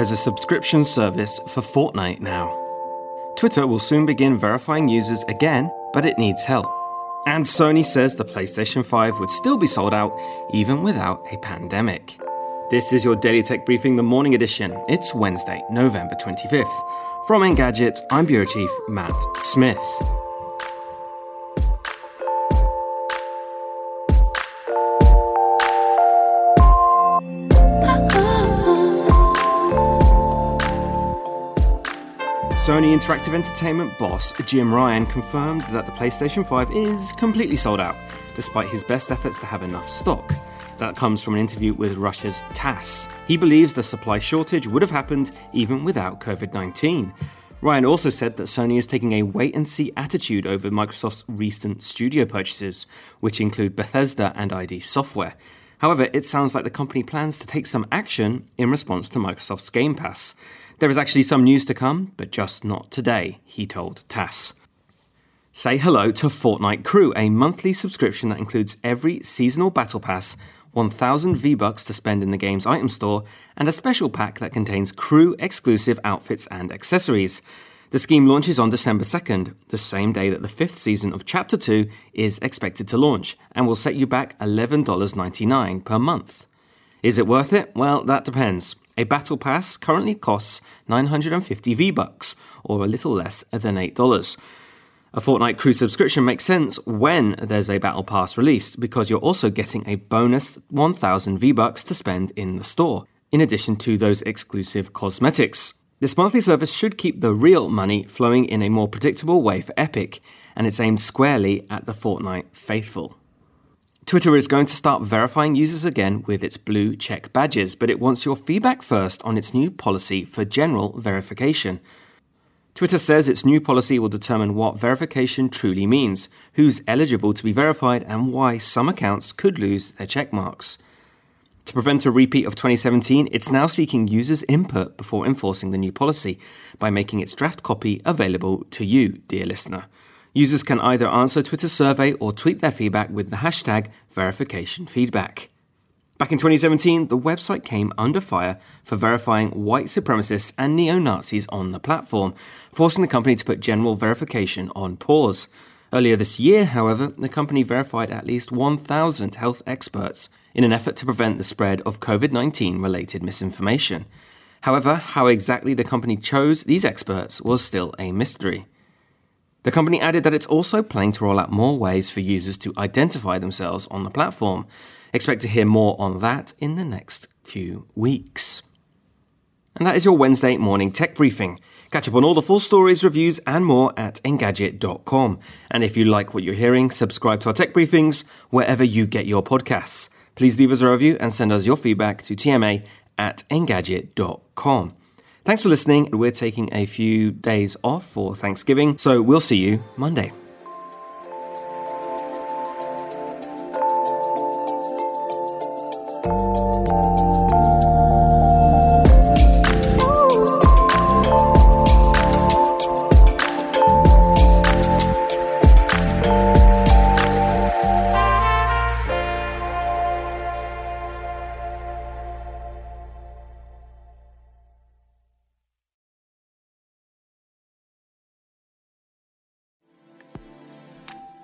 There's a subscription service for Fortnite now. Twitter will soon begin verifying users again, but it needs help. And Sony says the PlayStation 5 would still be sold out even without a pandemic. This is your Daily Tech Briefing, the morning edition. It's Wednesday, November 25th. From Engadget, I'm Bureau Chief Matt Smith. Sony Interactive Entertainment boss Jim Ryan confirmed that the PlayStation 5 is completely sold out, despite his best efforts to have enough stock. That comes from an interview with Russia's TASS. He believes the supply shortage would have happened even without COVID 19. Ryan also said that Sony is taking a wait and see attitude over Microsoft's recent studio purchases, which include Bethesda and ID Software. However, it sounds like the company plans to take some action in response to Microsoft's Game Pass. There is actually some news to come, but just not today, he told TASS. Say hello to Fortnite Crew, a monthly subscription that includes every seasonal battle pass, 1000 V-Bucks to spend in the game's item store, and a special pack that contains crew exclusive outfits and accessories. The scheme launches on December 2nd, the same day that the fifth season of Chapter 2 is expected to launch, and will set you back $11.99 per month. Is it worth it? Well, that depends. A battle pass currently costs 950 V-bucks, or a little less than $8. A Fortnite Crew subscription makes sense when there's a battle pass released because you're also getting a bonus 1000 V-bucks to spend in the store, in addition to those exclusive cosmetics. This monthly service should keep the real money flowing in a more predictable way for Epic, and it's aimed squarely at the Fortnite faithful. Twitter is going to start verifying users again with its blue check badges, but it wants your feedback first on its new policy for general verification. Twitter says its new policy will determine what verification truly means, who's eligible to be verified, and why some accounts could lose their check marks. To prevent a repeat of 2017, it's now seeking users' input before enforcing the new policy by making its draft copy available to you, dear listener. Users can either answer Twitter's survey or tweet their feedback with the hashtag verificationfeedback. Back in 2017, the website came under fire for verifying white supremacists and neo Nazis on the platform, forcing the company to put general verification on pause. Earlier this year, however, the company verified at least 1,000 health experts in an effort to prevent the spread of COVID 19 related misinformation. However, how exactly the company chose these experts was still a mystery. The company added that it's also planning to roll out more ways for users to identify themselves on the platform. Expect to hear more on that in the next few weeks. And that is your Wednesday morning tech briefing. Catch up on all the full stories, reviews, and more at Engadget.com. And if you like what you're hearing, subscribe to our tech briefings wherever you get your podcasts. Please leave us a review and send us your feedback to tma at Engadget.com. Thanks for listening. We're taking a few days off for Thanksgiving, so we'll see you Monday.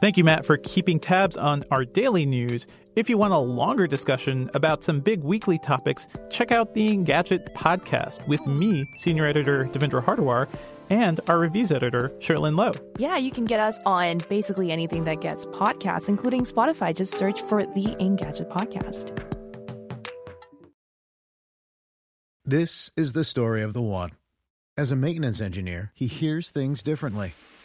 Thank you, Matt, for keeping tabs on our daily news. If you want a longer discussion about some big weekly topics, check out the Engadget podcast with me, senior editor Devindra Hardawar, and our reviews editor, Cherlynn Low. Yeah, you can get us on basically anything that gets podcasts, including Spotify. Just search for the Engadget podcast. This is the story of the one. As a maintenance engineer, he hears things differently.